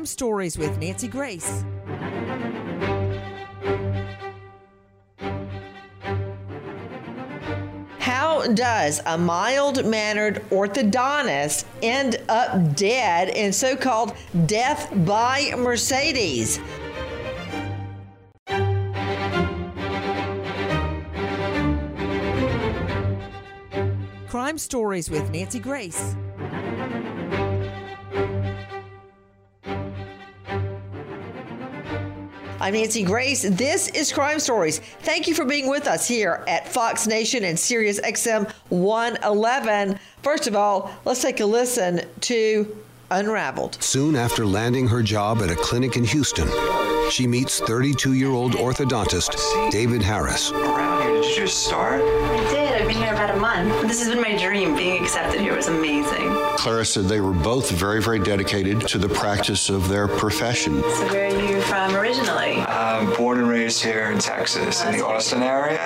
Crime Stories with Nancy Grace. How does a mild mannered orthodontist end up dead in so called death by Mercedes? Crime Stories with Nancy Grace. I'm Nancy Grace. This is Crime Stories. Thank you for being with us here at Fox Nation and Sirius XM 111. First of all, let's take a listen to Unraveled. Soon after landing her job at a clinic in Houston, she meets 32 year old orthodontist David Harris. Around here, did you just start? I did. I've been here about a month. This has been my dream. Being accepted here was amazing. Clara said they were both very, very dedicated to the practice of their profession. So, where are you from originally? I'm born and raised here in Texas, in the Austin area.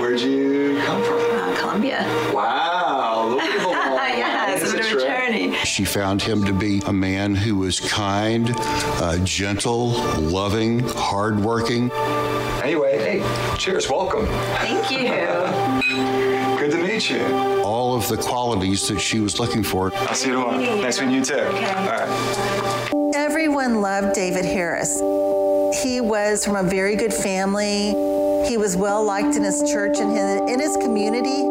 Where'd you come from? Uh, Colombia. Wow, Louisville. yeah, it's a bit of a journey. She found him to be a man who was kind, uh, gentle, loving, hardworking. Anyway, hey, cheers, welcome. Thank you. Good to meet you. All of the qualities that she was looking for. I'll see you tomorrow. Nice meeting you too. Okay. All right. Everyone loved David Harris. He was from a very good family. He was well liked in his church and his, in his community.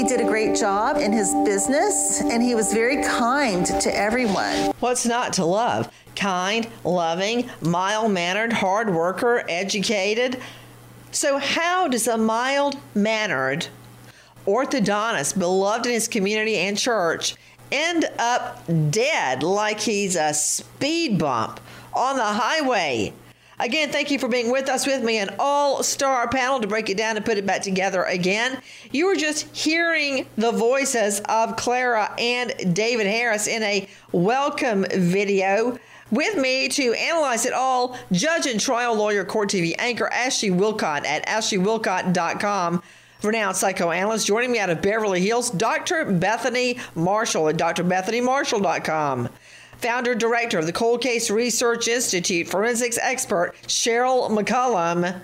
He did a great job in his business and he was very kind to everyone. What's not to love? Kind, loving, mild mannered, hard worker, educated. So, how does a mild mannered orthodontist, beloved in his community and church, end up dead like he's a speed bump on the highway? Again, thank you for being with us with me, an all star panel to break it down and put it back together again. You were just hearing the voices of Clara and David Harris in a welcome video. With me to analyze it all, judge and trial lawyer, court TV anchor Ashley Wilcott at ashleywilcott.com. Renowned psychoanalyst joining me out of Beverly Hills, Dr. Bethany Marshall at drbethanymarshall.com founder director of the Cold Case Research Institute, forensics expert Cheryl McCollum,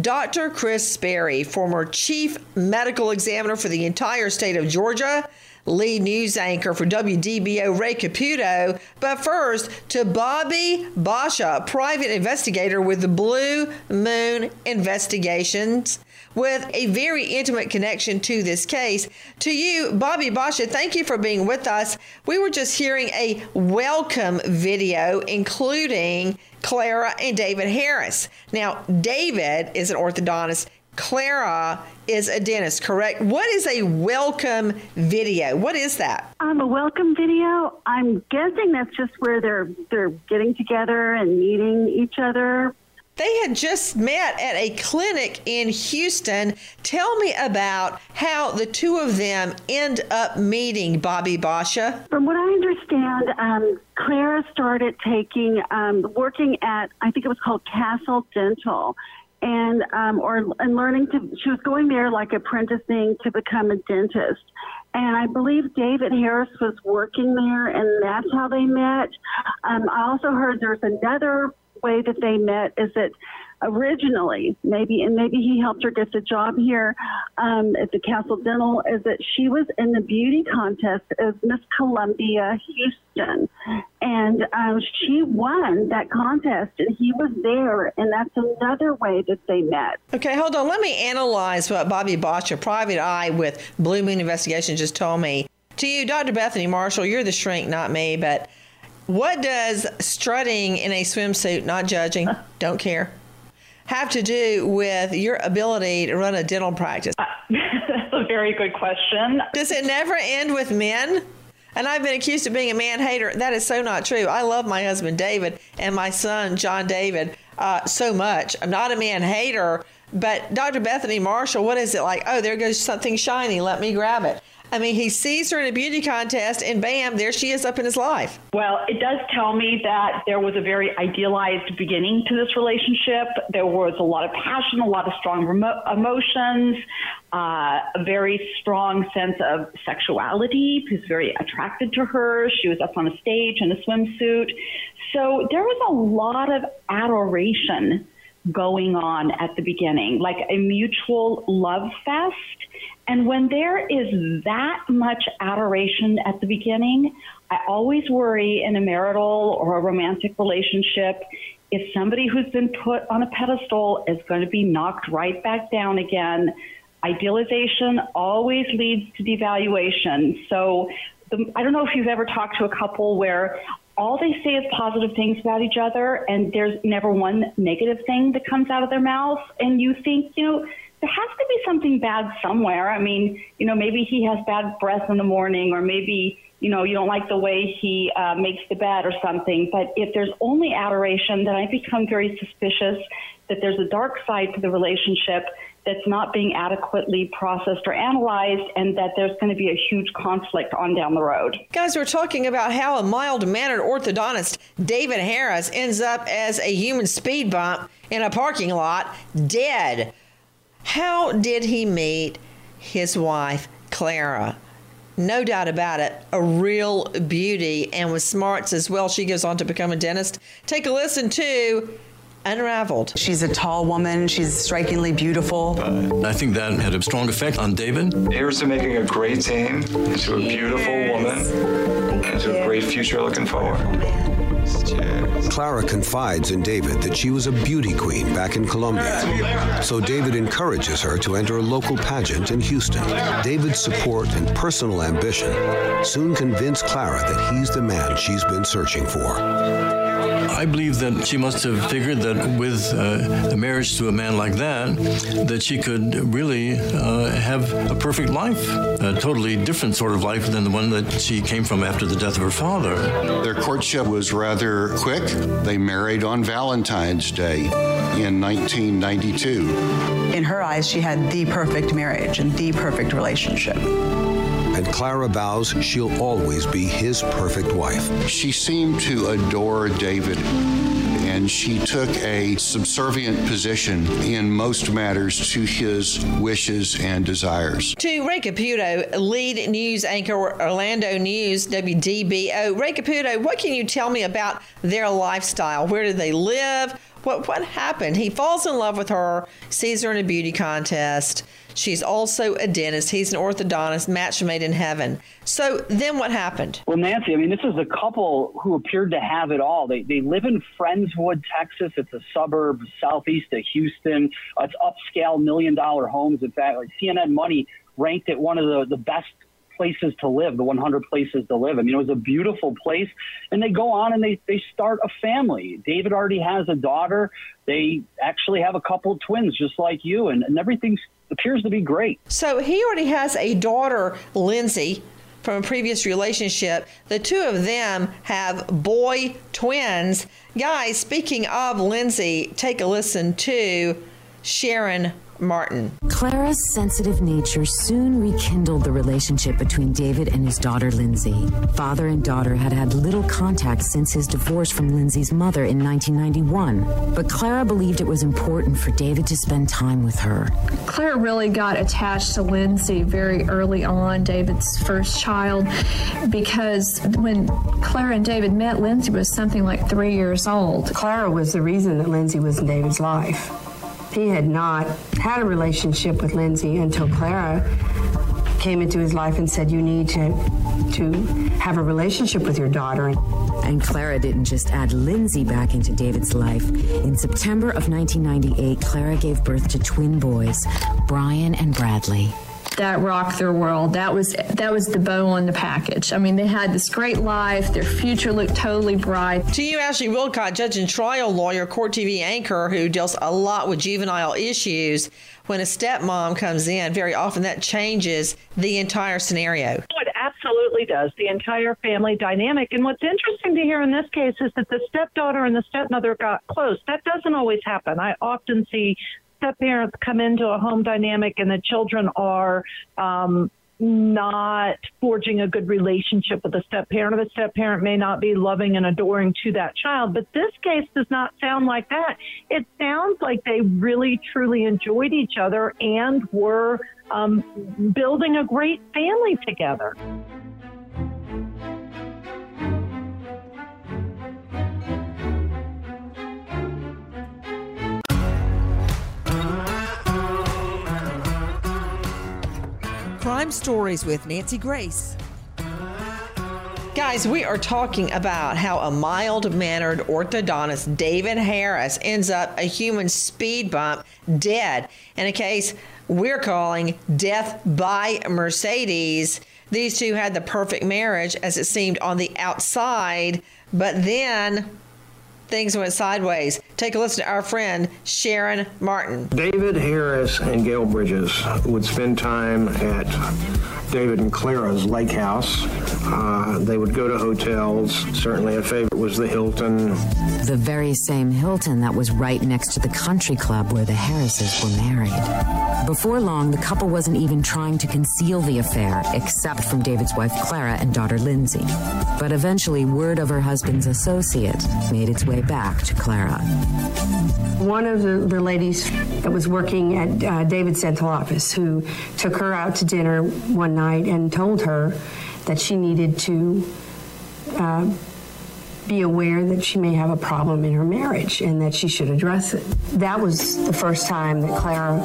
Dr. Kris Sperry, former chief medical examiner for the entire state of Georgia, lead news anchor for WDBO Ray Caputo. But first, to Bobbi Bacha, private investigator with the Blue Moon Investigations with a very intimate connection to this case. To you, Bobbi Bacha, thank you for being with us. We were just hearing a welcome video, including Clara and David Harris. Now, David is an orthodontist. Clara is a dentist, correct? What is a welcome video? What is that? Um, a welcome video. I'm guessing that's just where they're they're getting together and meeting each other. They had just met at a clinic in Houston. Tell me about how the two of them end up meeting Bobbi Bacha. From what I understand, um, Clara started taking, um, working at, I think it was called Castle Dental, and um, or and learning to. She was going there like apprenticing to become a dentist. And I believe David Harris was working there, and that's how they met. Um, I also heard there's another way that they met is that originally, maybe, and maybe he helped her get the job here um, at the Castle Dental, is that she was in the beauty contest as Miss Colombia Houston. And um, she won that contest, and he was there, and that's another way that they met. Okay, hold on. Let me analyze what Bobbi Bacha, a private eye with Blue Moon Investigation, just told me. To you, Dr. Bethany Marshall, you're the shrink, not me, but what does strutting in a swimsuit, not judging, don't care, have to do with your ability to run a dental practice? That's a very good question. Does it never end with men? And I've been accused of being a man hater. That is so not true. I love my husband David and my son John David uh, so much. I'm not a man hater, but Dr. Bethany Marshall, what is it like? Oh, there goes something shiny. Let me grab it. I mean, he sees her in a beauty contest, and bam, there she is up in his life. Well, it does tell me that there was a very idealized beginning to this relationship. There was a lot of passion, a lot of strong remo- emotions, uh, a very strong sense of sexuality. He was very attracted to her. She was up on a stage in a swimsuit. So there was a lot of adoration going on at the beginning, like a mutual love fest. And when there is that much adoration at the beginning, I always worry in a marital or a romantic relationship if somebody who's been put on a pedestal is going to be knocked right back down again. Idealization always leads to devaluation. So the, I don't know if you've ever talked to a couple where all they say is positive things about each other and there's never one negative thing that comes out of their mouth and you think you know there has to be something bad somewhere. I mean you know maybe he has bad breath in the morning or maybe you know you don't like the way he uh, makes the bed or something. But if there's only adoration then i become very suspicious that there's a dark side to the relationship that's not being adequately processed or analyzed, and that there's going to be a huge conflict on down the road. Guys, we're talking about how a mild mannered orthodontist, David Harris, ends up as a human speed bump in a parking lot, dead. How did he meet his wife, Clara? No doubt about it, a real beauty and with smarts as well. She goes on to become a dentist. Take a listen to unraveled. She's a tall woman. She's strikingly beautiful. Uh, I think that had a strong effect on David. Here's to making a great team, into a beautiful woman, and to a great future looking forward. Clara confides in David that she was a beauty queen back in Colombia. So David encourages her to enter a local pageant in Houston. David's support and personal ambition soon convince Clara that he's the man she's been searching for. I believe that she must have figured that with uh, a marriage to a man like that, that she could really uh, have a perfect life, a totally different sort of life than the one that she came from after the death of her father. Their courtship was rather quick. They married on Valentine's Day in 1992. In her eyes, she had the perfect marriage and the perfect relationship and Clara vows she'll always be his perfect wife. She seemed to adore David and she took a subservient position in most matters to his wishes and desires. To Ray Caputo, lead news anchor Orlando News, WDBO. Ray Caputo, what can you tell me about their lifestyle? Where do they live? What, what happened? He falls in love with her, sees her in a beauty contest She's also a dentist. He's an orthodontist, match made in heaven. So then what happened? Well, Nancy, I mean, this is a couple who appeared to have it all. They, they live in Friendswood, Texas. It's a suburb southeast of Houston. It's upscale million dollar homes. In fact, like CNN Money ranked it one of the, the best places to live, the 100 places to live. I mean, it was a beautiful place. And they go on and they, they start a family. David already has a daughter. They actually have a couple twins, just like you, and, and everything appears to be great. So he already has a daughter, Lindsay, from a previous relationship. The two of them have boy twins. Guys, speaking of Lindsay, take a listen to Sharon Martin. Clara's sensitive nature soon rekindled the relationship between David and his daughter Lindsay. Father and daughter had had little contact since his divorce from Lindsay's mother in 1991, but Clara believed it was important for David to spend time with her. Clara really got attached to Lindsay very early on, David's first child, because when Clara and David met, Lindsay was something like three years old. Clara was the reason that Lindsay was in David's life. He had not had a relationship with Lindsay until Clara came into his life and said, You need to, to have a relationship with your daughter. And Clara didn't just add Lindsay back into David's life. In September of 1998, Clara gave birth to twin boys, Brian and Bradley that rocked their world. That was that was the bow on the package. I mean, they had this great life. Their future looked totally bright. To you, Ashley Wilcott, judge and trial lawyer, court TV anchor who deals a lot with juvenile issues. When a stepmom comes in, very often that changes the entire scenario. Oh, it absolutely does. The entire family dynamic. And what's interesting to hear in this case is that the stepdaughter and the stepmother got close. That doesn't always happen. I often see step parents come into a home dynamic and the children are um, not forging a good relationship with the step parent, the step parent may not be loving and adoring to that child. But this case does not sound like that. It sounds like they really truly enjoyed each other and were um, building a great family together. Crime Stories with Nancy Grace. Guys, we are talking about how a mild mannered orthodontist, David Harris, ends up a human speed bump dead in a case we're calling Death by Mercedes. These two had the perfect marriage as it seemed on the outside, but then things went sideways. Take a listen to our friend Sharon Martin. David Harris and Gail Bridges would spend time at David and Clara's lake house. Uh, they would go to hotels. Certainly, a favorite was the Hilton. The very same Hilton that was right next to the country club where the Harrises were married. Before long, the couple wasn't even trying to conceal the affair, except from David's wife Clara and daughter Lindsay. But eventually, word of her husband's associate made its way back to Clara. One of the, the ladies that was working at uh, David's dental office who took her out to dinner one night and told her that she needed to uh, be aware that she may have a problem in her marriage and that she should address it. That was the first time that Clara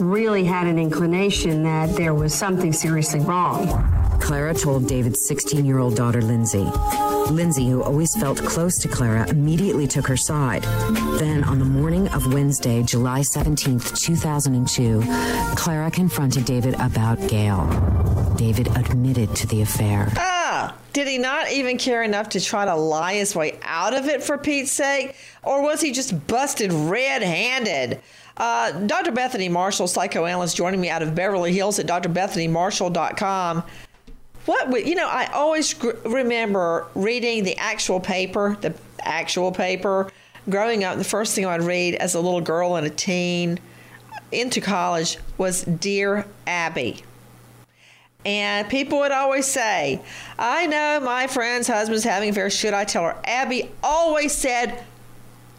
really had an inclination that there was something seriously wrong. Clara told David's 16 year old daughter, Lindsay. Lindsay, who always felt close to Clara, immediately took her side. Then, on the morning of Wednesday, July 17, 2002, Clara confronted David about Gail. David admitted to the affair. Ah, did he not even care enough to try to lie his way out of it for Pete's sake? Or was he just busted red handed? Uh, Dr. Bethany Marshall, psychoanalyst, joining me out of Beverly Hills at drbethanymarshall.com. What would, you know, I always gr- remember reading the actual paper, the actual paper. Growing up, the first thing I'd read as a little girl and a teen into college was Dear Abby. And people would always say, I know my friend's husband's having an affair. Should I tell her? Abby always said,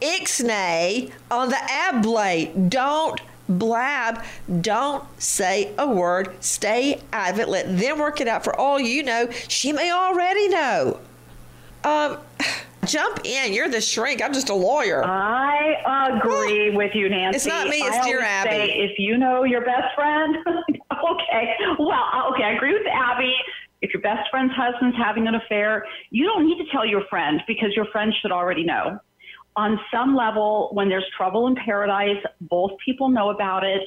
Ixnay on the ablate. Don't blab. Don't say a word. Stay out of it. Let them work it out. For all you know, she may already know. Um, jump in. You're the shrink. I'm just a lawyer. I agree with you, Nancy. It's not me. It's I dear Abby. Say, if you know your best friend, okay. Well, uh, okay. I agree with Abby. If your best friend's husband's having an affair, you don't need to tell your friend because your friend should already know on some level, when there's trouble in paradise, both people know about it.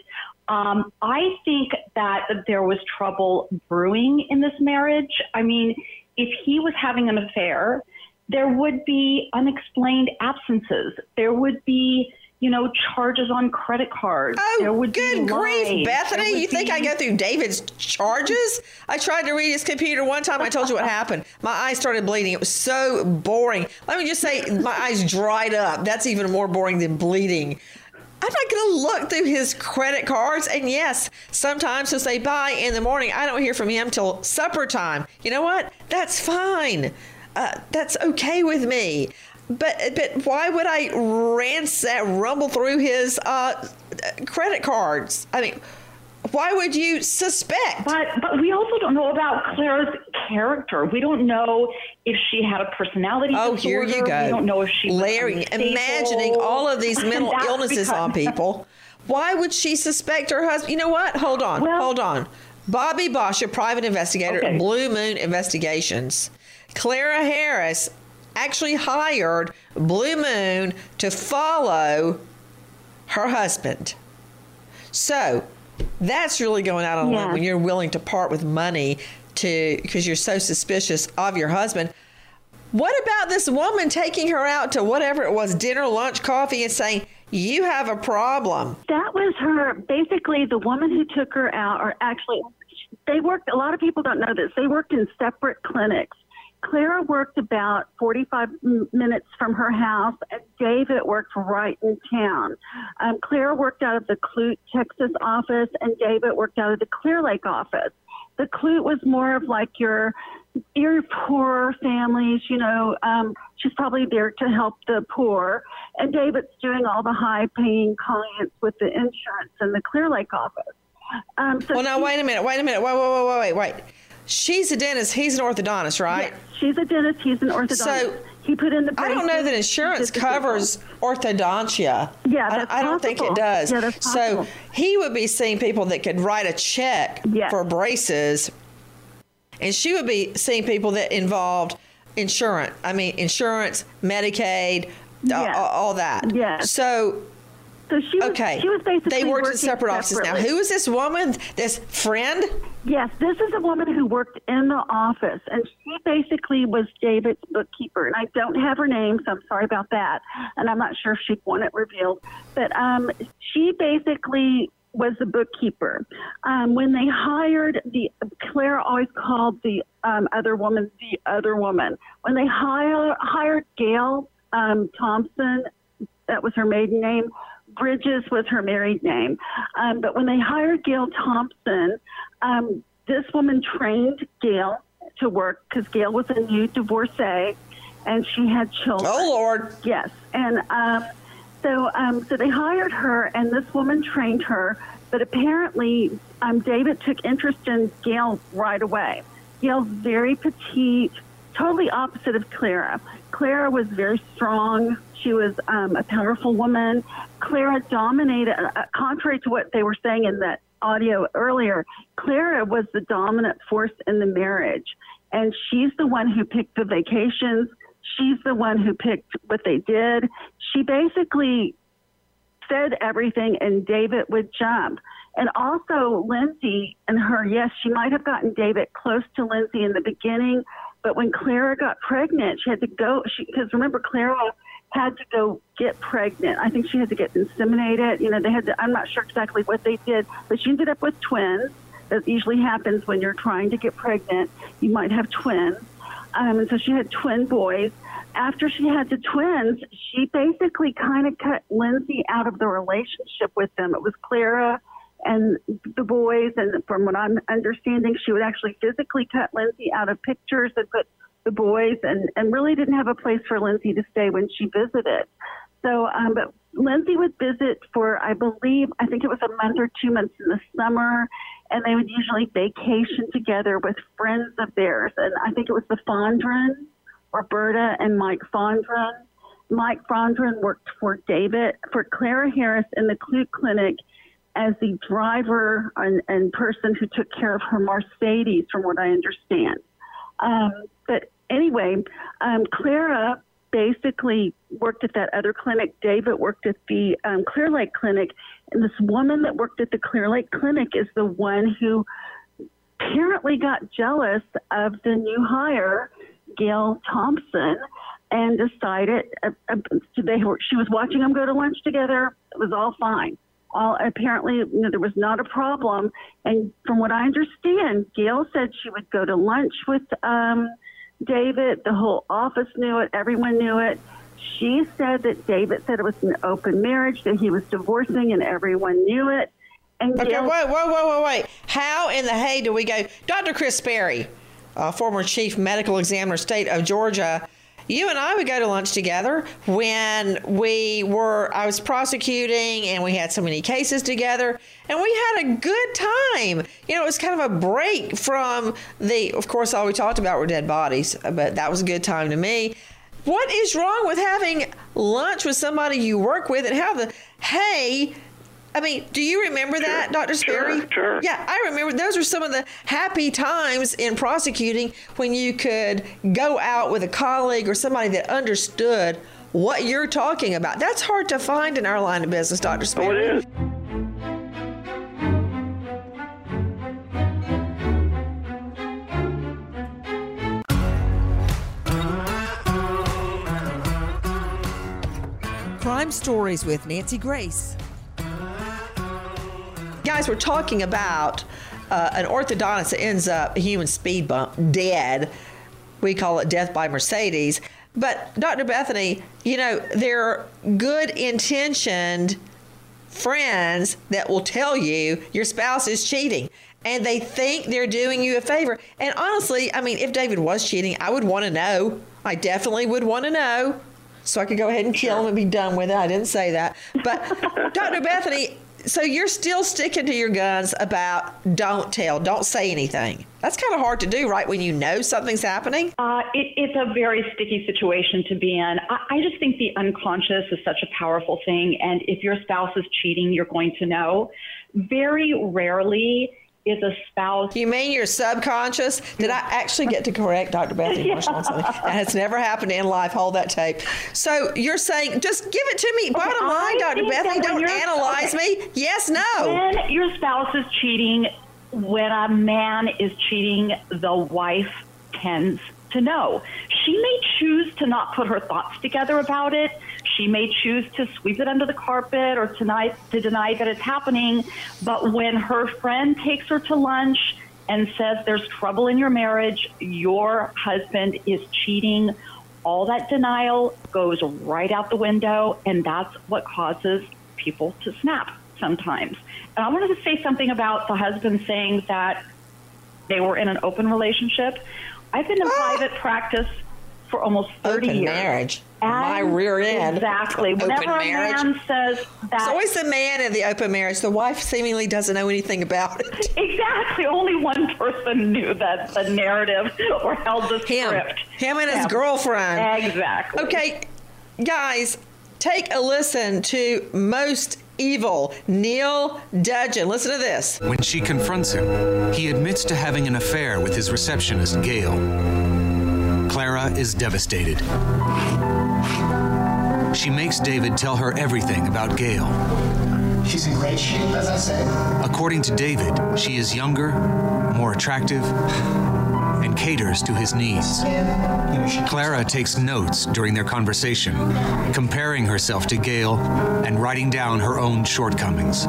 Um, I think that there was trouble brewing in this marriage. I mean, if he was having an affair, there would be unexplained absences. There would be, you know, charges on credit cards. Oh, good be grief. Bethany! You think I go through David's charges? I tried to read his computer one time. I told you what happened. My eyes started bleeding. It was so boring. Let me just say, my eyes dried up. That's even more boring than bleeding. I'm not going to look through his credit cards. And yes, sometimes he'll say bye in the morning. I don't hear from him till supper time. You know what? That's fine. Uh, that's okay with me. But but why would I ransack rumble through his uh, credit cards? I mean, why would you suspect? But but we also don't know about Clara's character. We don't know if she had a personality Oh, disorder. here you go. We don't know if she unstable. imagining all of these mental illnesses because- on people. Why would she suspect her husband? You know what? Hold on, hold on. Bobbi Bacha, a private investigator at Blue Moon Investigations. Clara Harris actually hired Blue Moon to follow her husband. So that's really going out on a limb when you're willing to part with money to because you're so suspicious of your husband. What about this woman taking her out to whatever it was, dinner, lunch, coffee, and saying, You have a problem? That was her. Basically, the woman who took her out, or actually, they worked. A lot of people don't know this. They worked in separate clinics. Clara worked about 45 minutes from her house, and David worked right in town. Um, Clara worked out of the Clute, Texas office, and David worked out of the Clear Lake office. The Clute was more of like your your poor families, you know. Um, she's probably there to help the poor, and David's doing all the high-paying clients with the insurance in the Clear Lake office. Um, so well, now wait a minute. Wait a minute. Wait, wait, wait, wait, wait. She's a dentist. He's an orthodontist, right? She's a dentist. He's an orthodontist. So he put in the. I don't know that insurance He did the covers orthodontia. Yeah, I- that's I, don't think it possible. does. Yeah, that's possible. so he would be seeing people that could write a check for braces, and she would be seeing people that involved insurance. I mean, insurance, Medicaid, uh, all, all that. Yeah. So. So she was, okay. She was basically they worked in separate offices. Now, who is this woman? This friend? Yes, this is a woman who worked in the office, and she basically was David's bookkeeper. And I don't have her name, so I'm sorry about that. And I'm not sure if she'd want it revealed. But um, she basically was the bookkeeper. Um, when they hired the, Claire always called the um, other woman the other woman. When they hire, hired Gail um, Thompson, that was her maiden name. Bridges was her married name. Um, but when they hired Gail Thompson, um, this woman trained Gail to work because Gail was a new divorcee and she had children. Oh, Lord. Yes. And um, so, um, so they hired her, and this woman trained her. But apparently, um, David took interest in Gail right away. Gail's very petite, totally opposite of Clara. Clara was very strong. She was um, a powerful woman. Clara dominated, uh, contrary to what they were saying in that audio earlier, Clara was the dominant force in the marriage. And she's the one who picked the vacations. She's the one who picked what they did. She basically said everything, and David would jump. And also, Lindsay and her, yes, she might have gotten David close to Lindsay in the beginning, but when Clara got pregnant, she had to go, because remember, Clara had to go get pregnant. I think she had to get inseminated. You know, they had to, I'm not sure exactly what they did, but she ended up with twins. That usually happens when you're trying to get pregnant. You might have twins. Um, and so she had twin boys. After she had the twins, she basically kind of cut Lindsay out of the relationship with them. It was Clara and the boys, and from what I'm understanding, she would actually physically cut Lindsay out of pictures and put the boys, and, and really didn't have a place for Lindsay to stay when she visited. So, um, but Lindsay would visit for, I believe, I think it was a month or two months in the summer, and they would usually vacation together with friends of theirs. And I think it was the Fondrens, Roberta and Mike Fondren. Mike Fondren worked for David, for Clara Harris in the Clute Clinic as the driver and, and person who took care of her Mercedes, from what I understand. Um, but anyway, um, Clara basically worked at that other clinic. David worked at the um, Clear Lake Clinic. And this woman that worked at the Clear Lake Clinic is the one who apparently got jealous of the new hire, Gail Thompson, and decided uh, uh, they were, she was watching them go to lunch together. It was all fine. All apparently you know, there was not a problem. And from what I understand, Gail said she would go to lunch with um, David. The whole office knew it. Everyone knew it. She said that David said it was an open marriage, that he was divorcing, and everyone knew it. And Okay, Gail- wait, wait, wait, wait, wait. How in the hay do we go? Dr. Kris Sperry, uh, former chief medical examiner, state of Georgia. You and I would go to lunch together when we were, I was prosecuting and we had so many cases together and we had a good time. You know, it was kind of a break from the, of course, all we talked about were dead bodies, but that was a good time to me. What is wrong with having lunch with somebody you work with and how the, hey, I mean, do you remember that, Dr. Sperry? Sure, sure. Yeah, I remember those were some of the happy times in prosecuting when you could go out with a colleague or somebody that understood what you're talking about. That's hard to find in our line of business, Dr. Sperry. Oh, it is. Crime Stories with Nancy Grace. Guys, we're talking about uh, an orthodontist that ends up a human speed bump, dead. We call it death by Mercedes. But Dr. Bethany, you know, there are good intentioned friends that will tell you your spouse is cheating and they think they're doing you a favor. And honestly, I mean, if David was cheating, I would want to know. I definitely would want to know so I could go ahead and kill him and be done with it. I didn't say that. But Dr. Bethany, so you're still sticking to your guns about don't tell, don't say anything. That's kind of hard to do, right? When you know something's happening. Uh, it, it's a very sticky situation to be in. I, I just think the unconscious is such a powerful thing. And if your spouse is cheating, you're going to know. Very rarely is a spouse. You mean your subconscious? Did I actually get to correct Dr. Bethany Marshall on something? That has never happened in life. Hold that tape. So you're saying, just give it to me. Bottom I line, Dr. think Bethany, don't analyze okay. me. Yes, no. When your spouse is cheating, when a man is cheating, the wife tends to know. She may choose to not put her thoughts together about it. She may choose to sweep it under the carpet or tonight to deny that it's happening. But when her friend takes her to lunch and says there's trouble in your marriage, your husband is cheating, all that denial goes right out the window, and that's what causes people to snap sometimes. And I wanted to say something about the husband saying that they were in an open relationship. I've been in ah! private practice for almost 30 Open years. marriage. And My rear end. Exactly. Open Whenever marriage. a man says that. It's always the man in the open marriage. The wife seemingly doesn't know anything about it. Exactly. Only one person knew that the narrative or held the script. Him and his Yeah. girlfriend. Exactly. Okay, guys, take a listen to Most Evil, Neil Dudgeon. Listen to this. When she confronts him, he admits to having an affair with his receptionist, Gail. Clara is devastated. She makes David tell her everything about Gail. She's in great shape, as I said. According to David, she is younger, more attractive, and caters to his needs. Clara takes notes during their conversation, comparing herself to Gail and writing down her own shortcomings.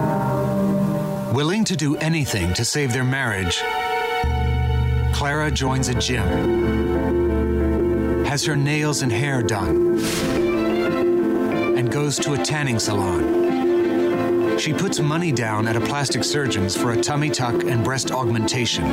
Willing to do anything to save their marriage, Clara joins a gym, has her nails and hair done, and goes to a tanning salon. She puts money down at a plastic surgeon's for a tummy tuck and breast augmentation.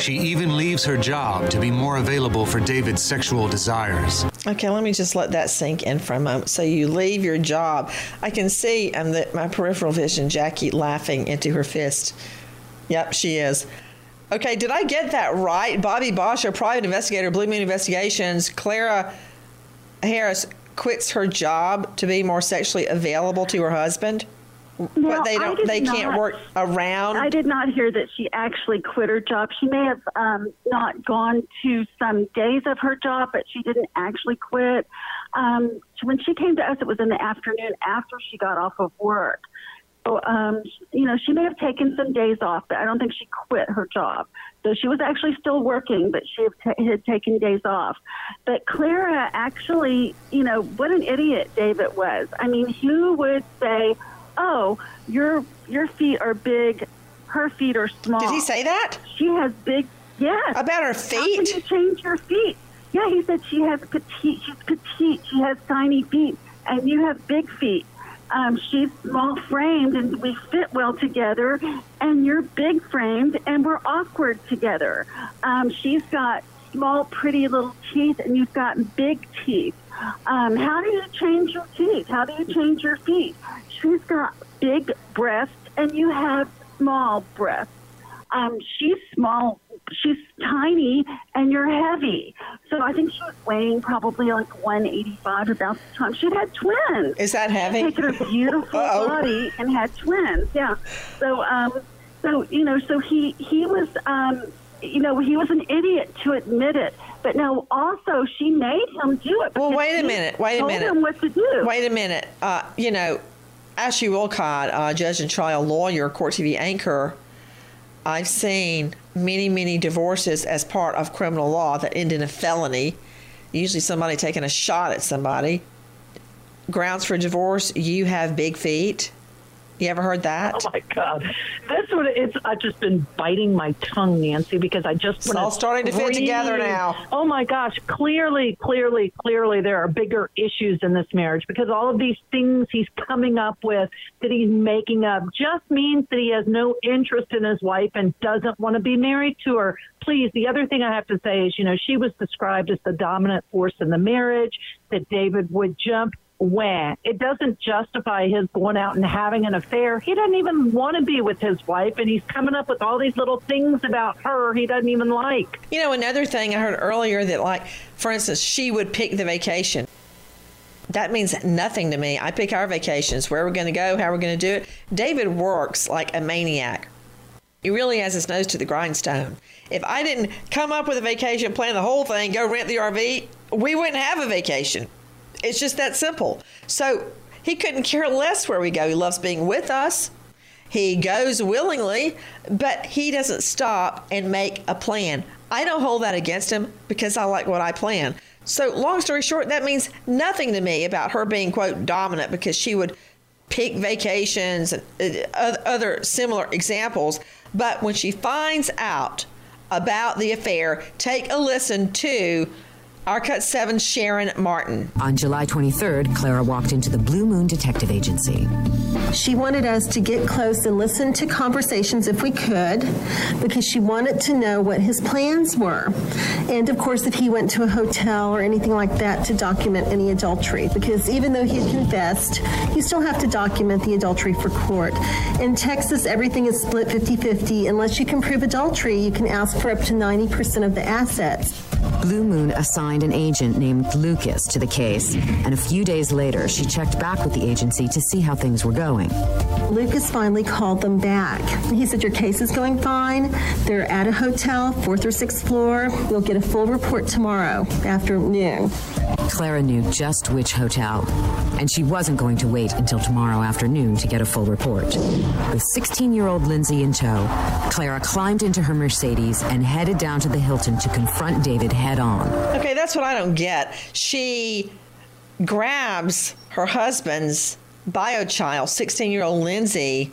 She even leaves her job to be more available for David's sexual desires. Okay, let me just let that sink in for a moment. So you leave your job. I can see um, the, my peripheral vision, Jackie laughing into her fist. Yep, she is. Okay, did I get that right? Bobbi Bacha, a private investigator, Blue Moon Investigations, Clara Harris quits her job to be more sexually available to her husband. No, but they don't. They can't not- work around. I did not hear that she actually quit her job. She may have um, not gone to some days of her job, but she didn't actually quit. Um, when she came to us, it was in the afternoon after she got off of work. So, um, you know, she may have taken some days off, but I don't think she quit her job. So she was actually still working, but she had, ta had taken days off. But Clara actually, you know, what an idiot David was. I mean, who would say, "Oh, your your feet are big, her feet are small"? Did he say that? She has big, yes. About her How can feet? you change your feet? yeah, he said she has petite. She's petite. She has tiny feet, and you have big feet. Um, she's small framed, and we fit well together. And you're big framed, and we're awkward together. Um, she's got small, pretty little teeth, and you've got big teeth. Um, how do you change your teeth? How do you change your feet? She's got big breasts, and you have small breasts. Um, she's small, she's tiny, and you're heavy. So I think she was weighing probably like 185 about the time. She'd had twins. Is that heavy? She Taken her beautiful Uh-oh. body and had twins. Yeah. So, um, so you know, so he he was, um, you know, he was an idiot to admit it. But no, also she made him do it. Well, wait a minute. Wait a told minute. Him what to do. Wait a minute. Uh, you know, Ashley Wilcott, uh, judge and trial lawyer, court TV anchor. I've seen many, many divorces as part of criminal law that end in a felony. Usually, somebody taking a shot at somebody. Grounds for divorce: you have big feet. You ever heard that? Oh my God, that's what it's. I've just been biting my tongue, Nancy, because I just It's all starting to fit together now. Oh my gosh, clearly, clearly, clearly, there are bigger issues in this marriage because all of these things he's coming up with that he's making up just means that he has no interest in his wife and doesn't want to be married to her. Please, the other thing I have to say is, you know, she was described as the dominant force in the marriage. That David would jump when it doesn't justify his going out and having an affair. He doesn't even want to be with his wife, and he's coming up with all these little things about her he doesn't even like. You know, another thing I heard earlier that, like, for instance, she would pick the vacation. That means nothing to me. I pick our vacations, where we're going to go, how we're going to do it. David works like a maniac. He really has his nose to the grindstone. If I didn't come up with a vacation, plan the whole thing, go rent the RV, we wouldn't have a vacation. It's just that simple. So he couldn't care less where we go. He loves being with us. He goes willingly, but he doesn't stop and make a plan. I don't hold that against him because I like what I plan. So, long story short, that means nothing to me about her being, quote, dominant because she would pick vacations and uh, other similar examples. But when she finds out about the affair, take a listen to our Cut 7 Sharon Martin. On July 23rd, Clara walked into the Blue Moon Detective Agency. She wanted us to get close and listen to conversations if we could because she wanted to know what his plans were. And of course, if he went to a hotel or anything like that to document any adultery, because even though he had confessed, you still have to document the adultery for court. In Texas, everything is split 50 50. Unless you can prove adultery, you can ask for up to 90% of the assets. Blue Moon assigned an agent named Lucas to the case, and a few days later, she checked back with the agency to see how things were going. Lucas finally called them back. He said, Your case is going fine. They're at a hotel, fourth or sixth floor. We'll get a full report tomorrow afternoon. Clara knew just which hotel, and she wasn't going to wait until tomorrow afternoon to get a full report. With 16 year old Lindsay in tow, Clara climbed into her Mercedes and headed down to the Hilton to confront David head on. Okay, that's what I don't get. She grabs her husband's bio child, 16 year old Lindsay,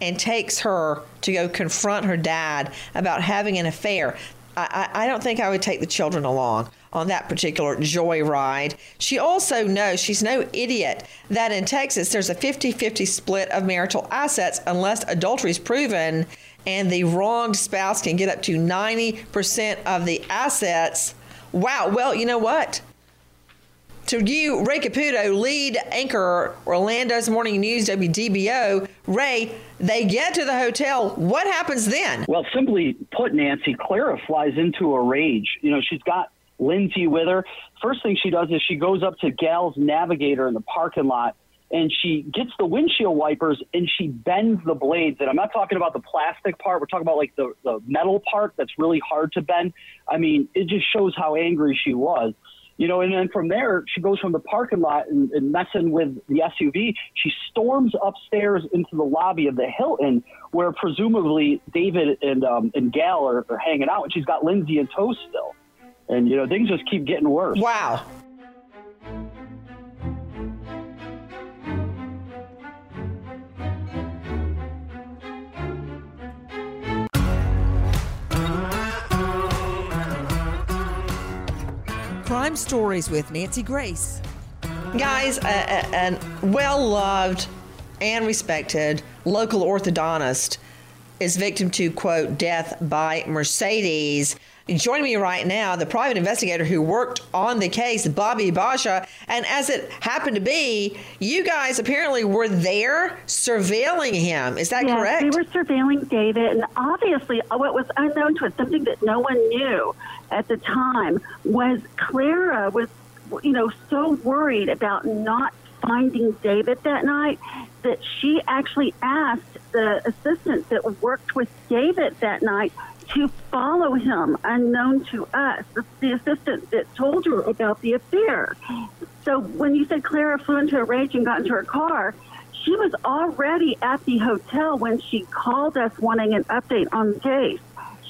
and takes her to go confront her dad about having an affair. I, I, I don't think I would take the children along on that particular joyride. She also knows she's no idiot that in Texas there's a 50 50 split of marital assets unless adultery is proven and the wronged spouse can get up to 90% of the assets. Wow. Well, you know what? To you, Ray Caputo, lead anchor, Orlando's Morning News, WDBO, Ray, they get to the hotel. What happens then? Well, simply put, Nancy, Clara flies into a rage. You know, she's got Lindsay with her. First thing she does is she goes up to Gal's navigator in the parking lot and she gets the windshield wipers and she bends the blades. And I'm not talking about the plastic part. We're talking about like the, the metal part that's really hard to bend. I mean, it just shows how angry she was. You know, and then from there, she goes from the parking lot and, and messing with the SUV. She storms upstairs into the lobby of the Hilton, where presumably David and um, and Gal are, are hanging out, and she's got Lindsay in tow still. And you know, things just keep getting worse. Wow. Crime Stories with Nancy Grace. Guys, a, a, a well loved and respected local orthodontist is victim to, quote, death by Mercedes. Joining me right now, the private investigator who worked on the case, Bobbi Bacha. And as it happened to be, you guys apparently were there surveilling him. Is that yes, correct? We were surveilling David, and obviously, what was unknown to us, something that no one knew at the time, was Clara was, you know, so worried about not finding David that night that she actually asked the assistant that worked with David that night to follow him unknown to us, the, the assistant that told her about the affair. So when you said Clara flew into a rage and got into her car, she was already at the hotel when she called us wanting an update on the case.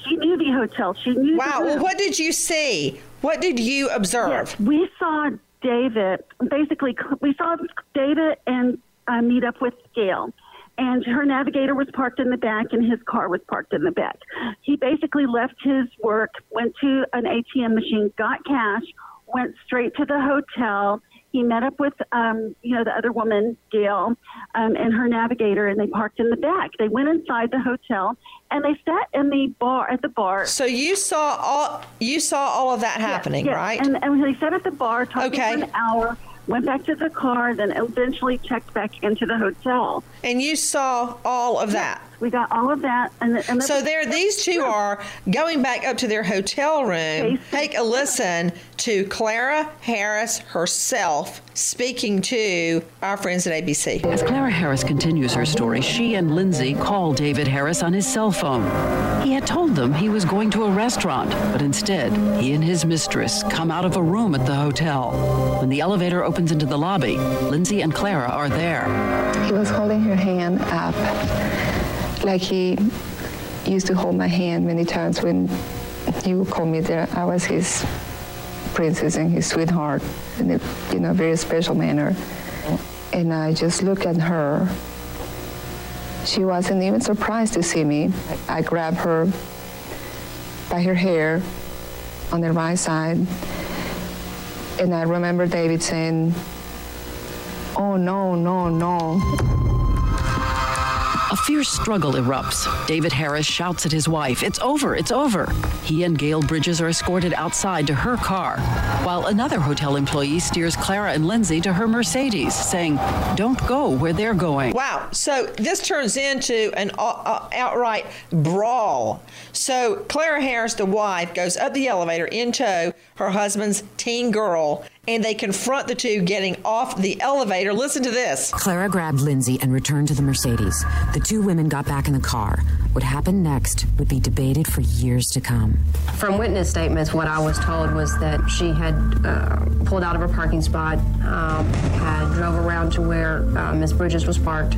She knew the hotel. She knew. Wow. Well, what did you see? What did you observe? Yes, we saw David. Basically, we saw David and uh, meet up with Gail. And her navigator was parked in the back, and his car was parked in the back. He basically left his work, went to an ATM machine, got cash, went straight to the hotel. He met up with, um, you know, the other woman, Gail, um, and her navigator, and they parked in the back. They went inside the hotel, and they sat in the bar at the bar. So you saw all you saw all of that happening, Yes, right? And, and they sat at the bar, talking Okay. for an hour, went back to the car, then eventually checked back into the hotel. And you saw all of that. We got all of that, and, and So there, these two are going back up to their hotel room. Take a listen to Clara Harris herself speaking to our friends at ABC. As Clara Harris continues her story, she and Lindsay call David Harris on his cell phone. He had told them he was going to a restaurant, but instead, he and his mistress come out of a room at the hotel. When the elevator opens into the lobby, Lindsay and Clara are there. He was holding her hand up, like he used to hold my hand many times when he would call me there. I was his princess and his sweetheart in a you know very special manner. And I just looked at her. She wasn't even surprised to see me. I grabbed her by her hair on the right side. And I remember David saying, Oh, no, no, no. A fierce struggle erupts. David Harris shouts at his wife, It's over, it's over. He and Gail Bridges are escorted outside to her car, while another hotel employee steers Clara and Lindsay to her Mercedes, saying, Don't go where they're going. Wow. So this turns into an outright brawl. So Clara Harris, the wife, goes up the elevator in tow her husband's teen girl, and they confront the two getting off the elevator. Listen to this. Clara grabbed Lindsay and returned to the Mercedes. The two women got back in the car. What happened next would be debated for years to come. From witness statements, what I was told was that she had uh, pulled out of her parking spot, um, had drove around to where uh, Miss Bridges was parked,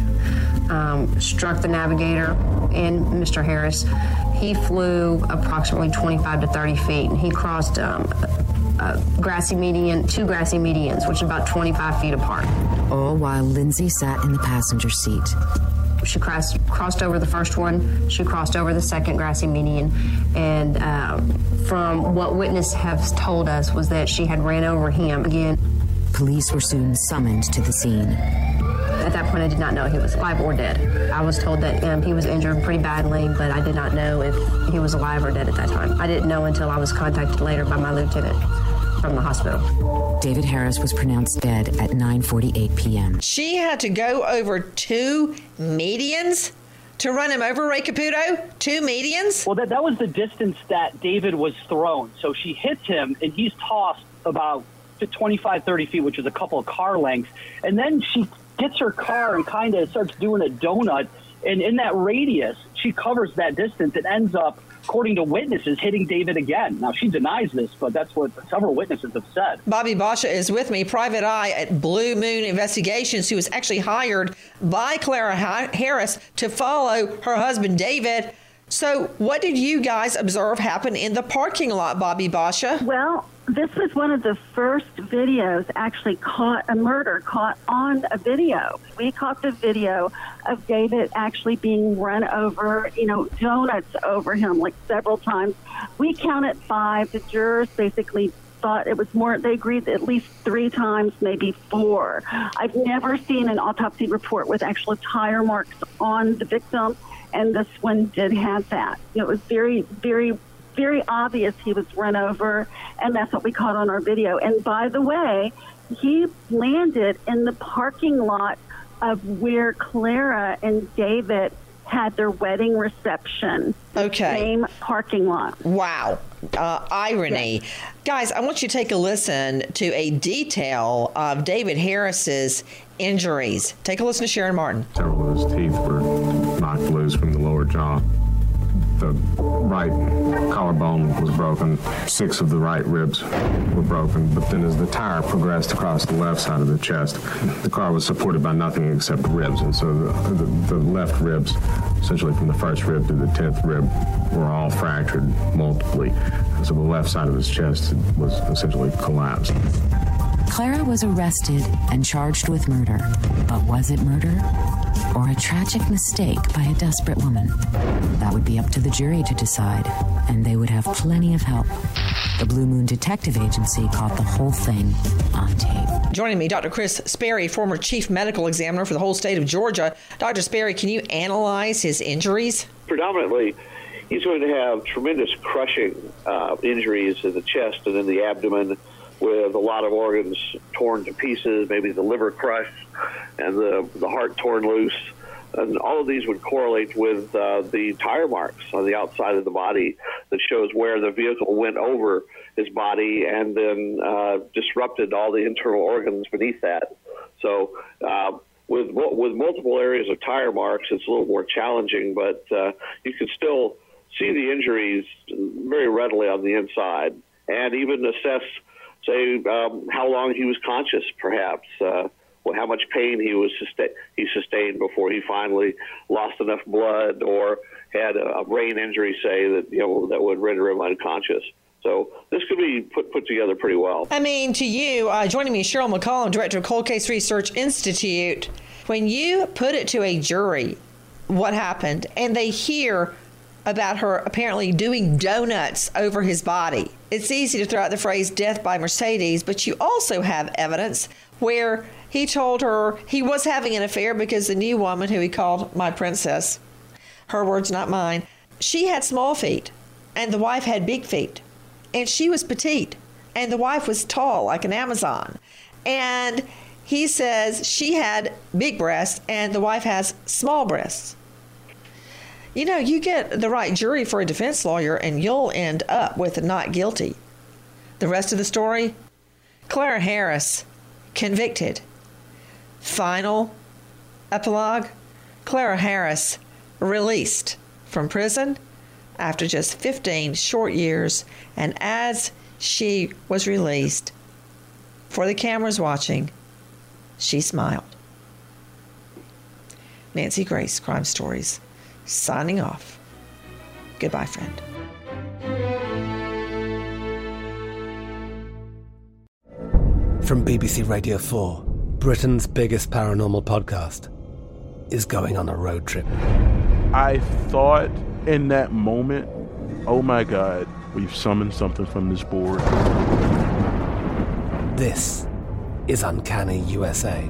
um, struck the navigator and Mr. Harris. He flew approximately 25 to 30 feet, and he crossed um, a grassy median, two grassy medians, which are about 25 feet apart. All while Lindsay sat in the passenger seat. She crossed, crossed over the first one. She crossed over the second grassy median, and uh, from what witnesses have told us was that she had ran over him again. Police were soon summoned to the scene. At that point, I did not know he was alive or dead. I was told that um, he was injured pretty badly, but I did not know if he was alive or dead at that time. I didn't know until I was contacted later by my lieutenant from the hospital. David Harris was pronounced dead at 9:48 p.m. She had to go over two medians to run him over, Ray Caputo? Two medians? Well, that, that was the distance that David was thrown. So she hits him, and he's tossed about to 25, 30 feet, which is a couple of car lengths. And then she gets her car and kind of starts doing a donut. And in that radius, she covers that distance and ends up, according to witnesses, hitting David again. Now, she denies this, but that's what several witnesses have said. Bobbi Bacha is with me, private eye at Blue Moon Investigations, who was actually hired by Clara Harris to follow her husband David. So, what did you guys observe happen in the parking lot, Bobbi Bacha? Well, this was one of the first videos actually caught a murder caught on a video. We caught the video of David actually being run over, you know, donuts over him like several times. We counted five. The jurors basically thought it was more. They agreed at least three times, maybe four. I've never seen an autopsy report with actual tire marks on the victim, and this one did have that. It was very, very, very obvious he was run over, and that's what we caught on our video. And by the way, he landed in the parking lot of where Clara and David had their wedding reception. Okay. Same parking lot. Wow. Uh, irony. Guys, I want you to take a listen to a detail of David Harris's injuries. Take a listen to Sharon Martin. Several of his teeth were knocked loose from the lower jaw. The right collarbone was broken. Six of the right ribs were broken. But then, as the tire progressed across the left side of the chest, the car was supported by nothing except ribs. And so the, the, the left ribs, essentially from the first rib to the tenth rib, were all fractured multiply. And so the left side of his chest was essentially collapsed. Clara was arrested and charged with murder. But was it murder? Or a tragic mistake by a desperate woman? That would be up to the jury to decide, and they would have plenty of help. The Blue Moon Detective Agency caught the whole thing on tape. Joining me, Dr. Kris Sperry, former chief medical examiner for the whole state of Georgia. Dr. Sperry, can you analyze his injuries? Predominantly, he's going to have tremendous crushing uh, injuries in the chest and in the abdomen with a lot of organs torn to pieces, maybe the liver crushed and the, the heart torn loose. And all of these would correlate with uh, the tire marks on the outside of the body that shows where the vehicle went over his body and then uh, disrupted all the internal organs beneath that. So, uh, with with multiple areas of tire marks, it's a little more challenging, but uh, you can still see the injuries very readily on the inside, and even assess say um, how long he was conscious, perhaps, uh, well, how much pain he was susta- he sustained before he finally lost enough blood or had a, a brain injury, say that you know that would render him unconscious. So this could be put put together pretty well. I mean, to you, uh, joining me, Cheryl McCollum, director of Cold Case Research Institute. When you put it to a jury, what happened, and they hear about her apparently doing donuts over his body. It's easy to throw out the phrase death by Mercedes, but you also have evidence where he told her he was having an affair because the new woman who he called my princess, her words, not mine, she had small feet and the wife had big feet. And she was petite and the wife was tall like an Amazon. And he says she had big breasts and the wife has small breasts. You know, you get the right jury for a defense lawyer and you'll end up with not guilty. The rest of the story Clara Harris, convicted. Final epilogue Clara Harris, released from prison after just 15 short years. And as she was released, for the cameras watching, she smiled. Nancy Grace, Crime Stories signing off. Goodbye, friend. From BBC Radio 4, Britain's biggest paranormal podcast is going on a road trip. I thought in that moment, oh my God, we've summoned something from this board. This is Uncanny USA.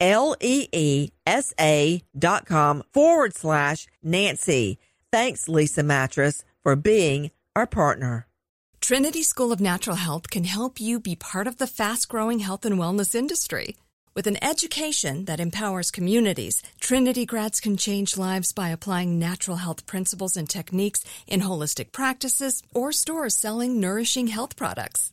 L E E S A dot com forward slash Nancy. Thanks, Leesa Mattress, for being our partner. Trinity School of Natural Health can help you be part of the fast growing health and wellness industry. With an education that empowers communities, Trinity grads can change lives by applying natural health principles and techniques in holistic practices or stores selling nourishing health products.